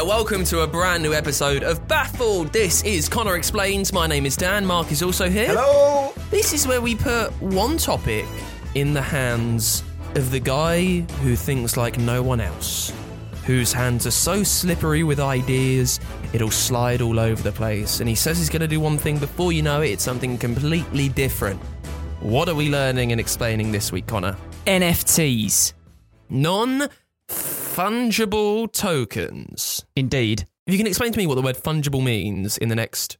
there! Welcome to a brand new episode of Baffled. This is Connor Explains. My name is Dan. Mark is also here. hello. This is where we put one topic in the hands of the guy who thinks like no one else, whose hands are so slippery with ideas it'll slide all over the place. And he says he's going to do one thing before you know it, it's something completely different. What are we learning and explaining this week, Connor? NFTs. Non fungible tokens. Indeed. If you can explain to me what the word fungible means in the next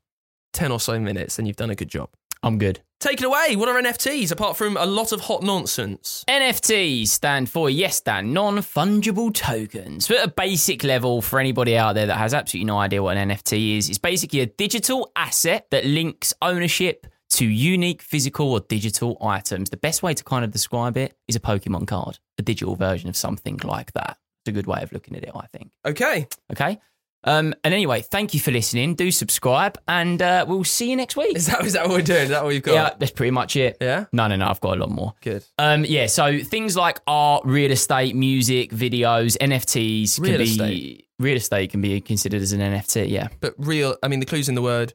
10 or so minutes, then you've done a good job. I'm good. Take it away. What are NFTs apart from a lot of hot nonsense? NFTs stand for, yes, Dan, non fungible tokens. But at a basic level, for anybody out there that has absolutely no idea what an NFT is, it's basically a digital asset that links ownership to unique physical or digital items. The best way to kind of describe it is a Pokemon card, a digital version of something like that. It's a good way of looking at it, I think. Okay. Okay. Um, and anyway, thank you for listening. Do subscribe, and uh, we'll see you next week. Is that, is that what we're doing? Is that what we've got? Yeah, that's pretty much it. Yeah? No, no, no. I've got a lot more. Good. Um, yeah, so things like art, real estate, music, videos, NFTs can Real be estate? real estate can be considered as an NFT. Yeah, But real, I mean, the clue's in the word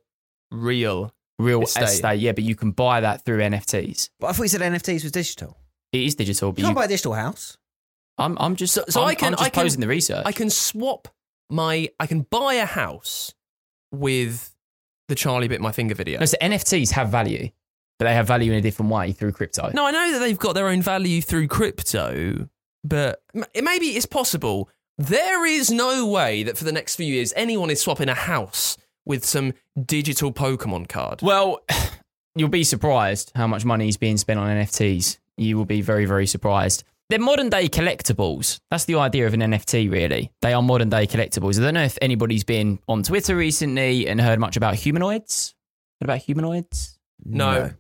real. real Estate. estate. Yeah, but you can buy that through NFTs. But I thought you said NFTs was digital. It is digital, but You you, can't buy a digital house. I'm, I'm just So I'm, I can- I'm just I can- posing the research. I can swap my, I can buy a house with the Charlie Bit My Finger video. no, so NFTs have value, but they have value in a different way through crypto. No, I know that they've got their own value through crypto, but maybe it's possible. There is no way that for the next few years anyone is swapping a house with some digital Pokemon card. Well, you'll be surprised how much money is being spent on NFTs. You will be very, very surprised. They're modern day collectibles. That's the idea of an NFT, really. They are modern day collectibles. I don't know if anybody's been on Twitter recently and heard much about humanoids. Heard about humanoids? no.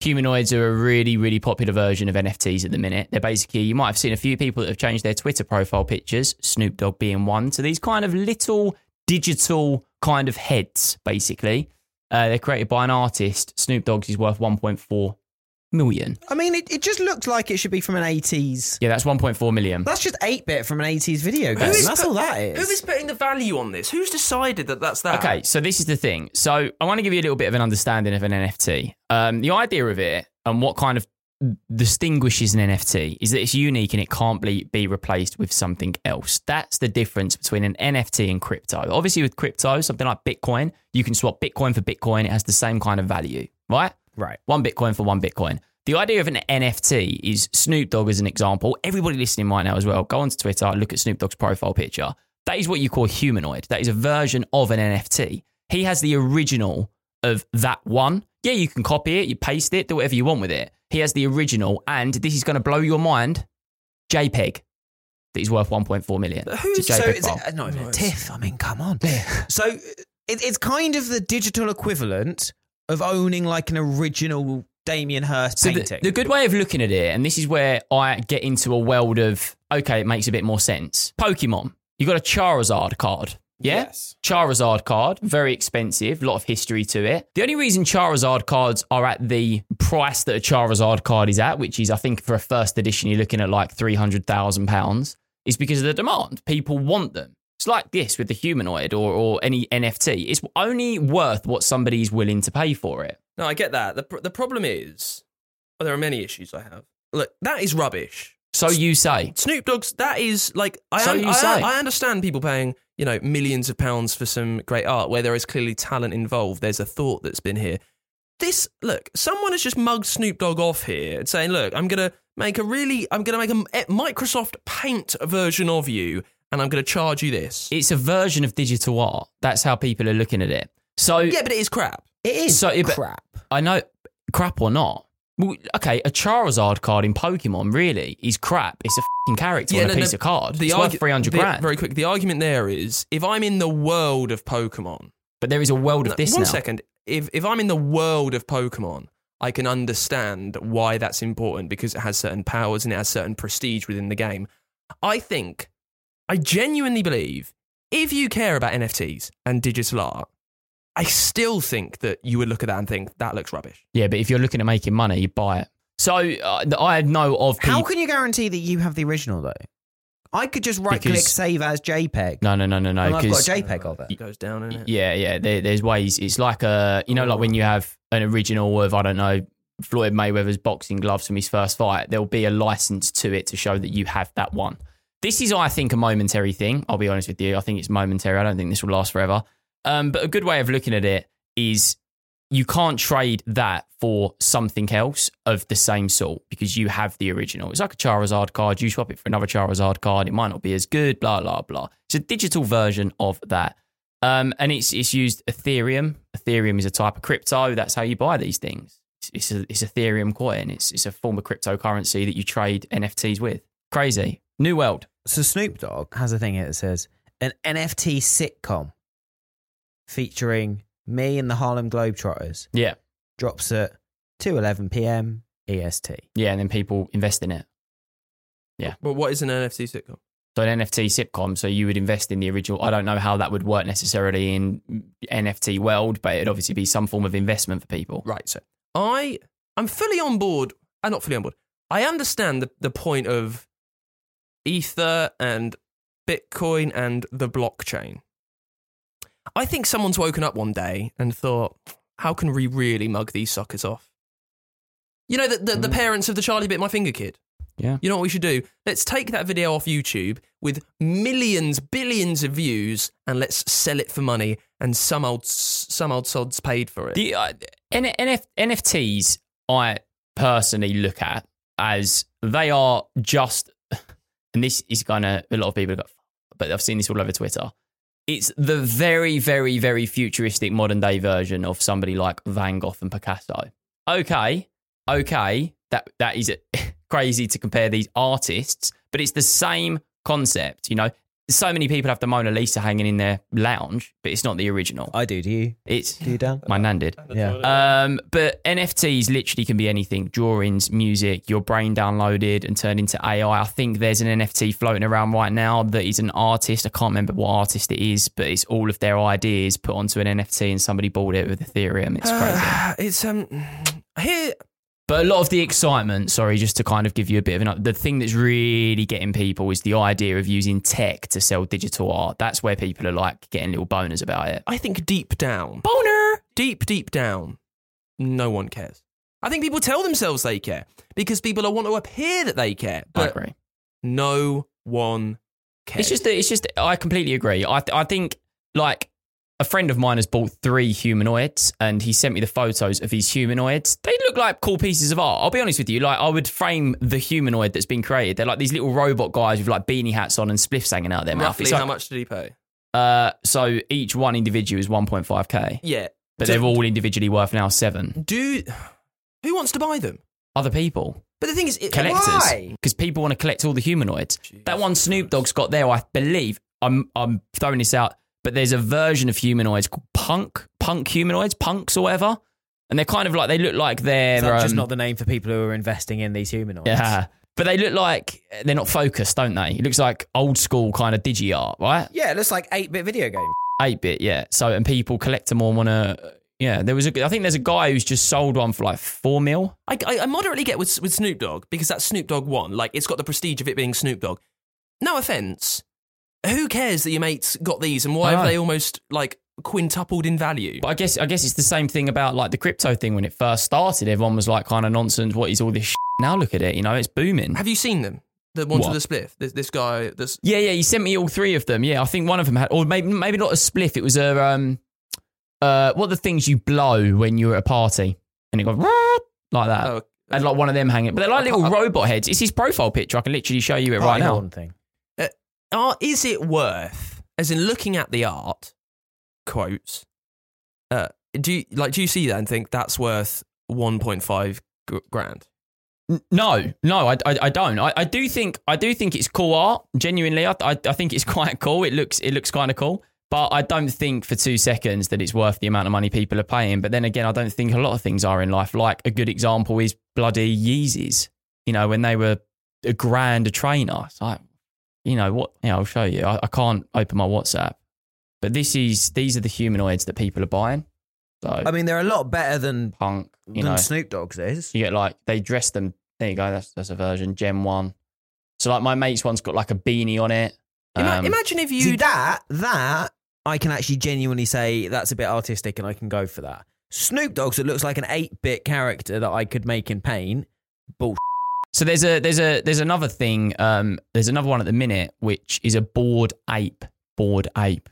Humanoids are a really, really popular version of NFTs at the minute. They're basically, you might have seen a few people that have changed their Twitter profile pictures, Snoop Dogg being one, to these kind of little digital kind of heads, basically. Uh, they're created by an artist. Snoop Dogg's is worth 1.4 million. I mean, it, it just looked like it should be from an 80s. Yeah, that's 1.4 million. That's just 8 bit from an 80s video game. is That's put- all that is. Who is putting the value on this? Who's decided that that's that? Okay, so this is the thing. So I want to give you a little bit of an understanding of an NFT. Um, the idea of it and what kind of distinguishes an NFT is that it's unique and it can't be, be replaced with something else. That's the difference between an NFT and crypto. Obviously, with crypto, something like Bitcoin, you can swap Bitcoin for Bitcoin. It has the same kind of value, right? Right. One Bitcoin for one Bitcoin. The idea of an NFT is Snoop Dogg as an example. Everybody listening right now as well, go onto Twitter, look at Snoop Dogg's profile picture. That is what you call humanoid. That is a version of an NFT. He has the original of that one. Yeah, you can copy it, you paste it, do whatever you want with it. He has the original, and this is going to blow your mind. JPEG that is worth 1.4 million. who's- So, JPEG is it, file. uh, not even a TIFF. I mean, come on. so it, it's kind of the digital equivalent of owning like an original Damien Hirst So painting. the, the good way of looking at it, and this is where I get into a world of okay, it makes a bit more sense. Pokemon, you got a Charizard card, yeah? Yes. Charizard card, very expensive, a lot of history to it. The only reason Charizard cards are at the price that a Charizard card is at, which is I think for a first edition you're looking at like three hundred thousand pounds, is because of the demand. People want them. It's like this with the humanoid or, or any NFT. It's only worth what somebody's willing to pay for it. No, I get that. The, pr- the problem is, well, there are many issues I have. Look, that is rubbish. So you say. Snoop Dogg's, that is like, I, So un- you I, say. I understand people paying, you know, millions of pounds for some great art where there is clearly talent involved. There's a thought that's been here. This, look, someone has just mugged Snoop Dogg off here and saying, look, I'm going to make a really, I'm going to make a eh, Microsoft Paint version of you and I'm going to charge you this. It's a version of digital art. That's how people are looking at it. So yeah, but it is crap. It is So, yeah, crap. I know, crap or not. Well, okay, a Charizard card in Pokemon really is crap. It's a character on a piece no, of card. the it's argu- worth 300 the- grand. Very quick. The argument there is if I'm in the world of Pokemon, but there is a world of this one now. second. If if I'm in the world of Pokemon, I can understand why that's important because it has certain powers and it has certain prestige within the game. I think, I genuinely believe, if you care about NFTs and digital art, I still think that you would look at that and think that looks rubbish. Yeah, but if you're looking at making money, you buy it. So uh, I know of people. How can you guarantee that you have the original though? I could just right click save as JPEG. no, no, no, no, no. I've got 'cause- a JPEG of it. It goes down in it. Yeah, yeah. There, there's ways. It's like a, you know, like when you have an original of I don't know Floyd Mayweather's boxing gloves from his first fight. There'll be a license to it to show that you have that one. This is, I think, a momentary thing. I'll be honest with you. I think it's momentary. I don't think this will last forever. Um, but a good way of looking at it is you can't trade that for something else of the same sort because you have the original. It's like a Charizard card. You swap it for another Charizard card. It might not be as good. Blah blah blah. It's a digital version of that. Um, and it's it's used Ethereum. Ethereum is a type of crypto. That's how you buy these things. It's, it's a it's Ethereum coin. It's it's a form of cryptocurrency that you trade NFTs with. Crazy new world. So Snoop Dogg has a thing here that says an NFT sitcom featuring me and the Harlem Globetrotters Yeah, drops at 2:11 p.m. EST. yeah. And then people invest in it. Yeah. But what is an NFT sitcom? So an NFT sitcom. So you would invest in the original. I don't know how that would work necessarily in NFT world, but it'd obviously be some form of investment for people. Right. So I I'm fully on board. I'm not fully on board. I understand the, the point of Ether and Bitcoin and the blockchain. I think someone's woken up one day and thought, how can we really mug these suckers off? You know, the, the, the parents of the Charlie Bit My Finger kid. Yeah. You know what we should do? Let's take that video off YouTube with millions, billions of views, and let's sell it for money. And some old, some old sods paid for it. The uh, NF- NFTs, I personally look at as they are just, and this is gonna a lot of people go, but I've seen this all over Twitter. It's the very, very, very futuristic modern day version of somebody like Van Gogh and Picasso. Okay, okay, that that is crazy to compare these artists, but it's the same concept. You know, so many people have the Mona Lisa hanging in their lounge, but it's not the original. I do. Do you? It's Do you, down? my nan did. Yeah. Um, but NFTs literally can be anything drawings, music, your brain downloaded and turned into AI. I think there's an NFT floating around right now that is an artist. I can't remember what artist it is, but it's all of their ideas put onto an NFT and somebody bought it with Ethereum. It's crazy. it's um here But a lot of the excitement, sorry, just to kind of give you a bit of an, the thing that's really getting people is the idea of using tech to sell digital art. That's where people are like getting little boners about it. I think deep down, Boner! deep deep down, no one cares. I think people tell themselves they care because people want to appear that they care, I but agree. no one cares. It's just, that- it's just. I completely agree. I, I think like a friend of mine has bought three humanoids, and he sent me the photos of these humanoids. They look like cool pieces of art. I'll be honest with you. Like I would frame the humanoid that's been created. They're like these little robot guys with like beanie hats on and spliffs hanging out of their mouth. roughly It's how like- much did he pay? Uh, so each one individual is one point five k, Yeah, but they're all individually worth now seven. Do who wants to buy them? Other people. But the thing is, it, collectors Why? because people want to collect all the humanoids. That one Snoop Dogg's got there, I believe. I'm I'm throwing this out, but there's a version of humanoids called punk, punk humanoids, punks or whatever, and they're kind of like they look like they're Is that just um, not the name for people who are investing in these humanoids? yeah. But they look like they're not focused, don't they? It looks like old school kind of digi art, right? Yeah, it looks like 8 bit video game. Eight bit, yeah. So and people collect them all want to. Yeah, there was a. I think there's a guy who's just sold one for like four mil. I, I, I moderately get with with Snoop Dogg because that's Snoop Dogg one. Like it's got the prestige of it being Snoop Dogg. No offense, who cares that your mates got these and why have they almost like quintupled in value? But I guess I guess it's the same thing about like the crypto thing when it first started. Everyone was like, kind of nonsense. What is all this? Shit? Now look at it. You know, it's booming. Have you seen them? The ones What? with the spliff. This, this guy. This. Yeah, yeah. You sent me all three of them. Yeah, I think one of them had, or maybe maybe not a spliff. It was a um, uh, what are the things you blow when you're at a party and it goes like that. Oh, And like one of them hanging, but they're like little I- robot heads. It's his profile picture. I can literally show you it right now. horn thing. Are, is it worth, as in looking at the art, quotes, uh, do you, like, do you see that and think that's worth 1.5 grand? No, no, I, I, I don't. I, I do think I do think it's cool art. Genuinely, I, I, I think it's quite cool. It looks it looks kind of cool. But I don't think for two seconds that it's worth the amount of money people are paying. But then again, I don't think a lot of things are in life. Like a good example is bloody Yeezys. You know, when they were a grand a trainer. It's like, you know what? Yeah, I'll show you. I, I can't open my WhatsApp, but this is these are the humanoids that people are buying. So I mean, they're a lot better than punk, you than know, Snoop Dogg's is. you get like they dress them. There you go. That's that's a version. Gem one. So like my mate's one's got like a beanie on it. Ima- Um, imagine if you. See that that I can actually genuinely say that's a bit artistic, and I can go for that. Snoop Dogg's it looks like an eight bit character that I could make in paint. Bull. So there's a there's a there's another thing. Um, there's another one at the minute which is a bored ape. Bored ape.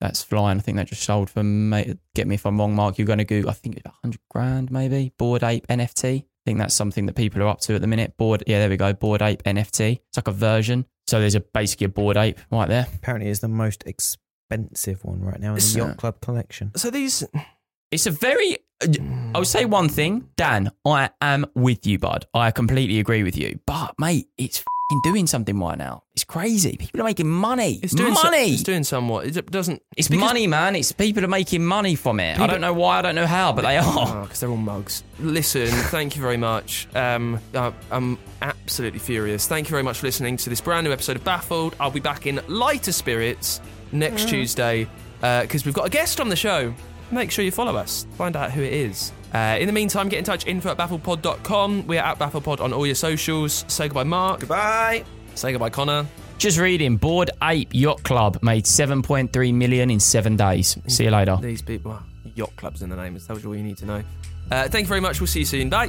That's flying. I think that just sold for. Mate, get me if I'm wrong, Mark. You're going to Google. I think it's hundred grand maybe. Bored ape NFT. I think that's something that people are up to at the minute. Bored. Yeah, there we go. Bored ape NFT. It's like a version. So there's a basically a bored ape right there. Apparently, is the most expensive one right now in the It's, yacht club collection. so these. It's a very. I would say one thing, Dan. I am with you, bud. I completely agree with you. But mate, it's fing doing something right now. It's crazy. People are making money. It's doing so- money. it's doing somewhat. It doesn't. It's because- money, man. It's people are making money from it. I don't know why. I don't know how, but they are. Oh, because they're all mugs. Listen, thank you very much. Um, uh, I'm absolutely furious. Thank you very much for listening to this brand new episode of Baffled. I'll be back in lighter spirits next Tuesday because we've got a guest on the show. Make sure you follow us. Find out who it is. Uh, in the meantime, get in touch. Info at bafflepod.com. We are at bafflepod on all your socials. Say goodbye, Mark. Goodbye. Say goodbye, Connor. Just reading. Bored Ape Yacht Club made 7.3 million in seven days. See you later. These people, well, yacht clubs in the name. That tells you all you need to know. Uh, thank you very much. We'll see you soon. Bye.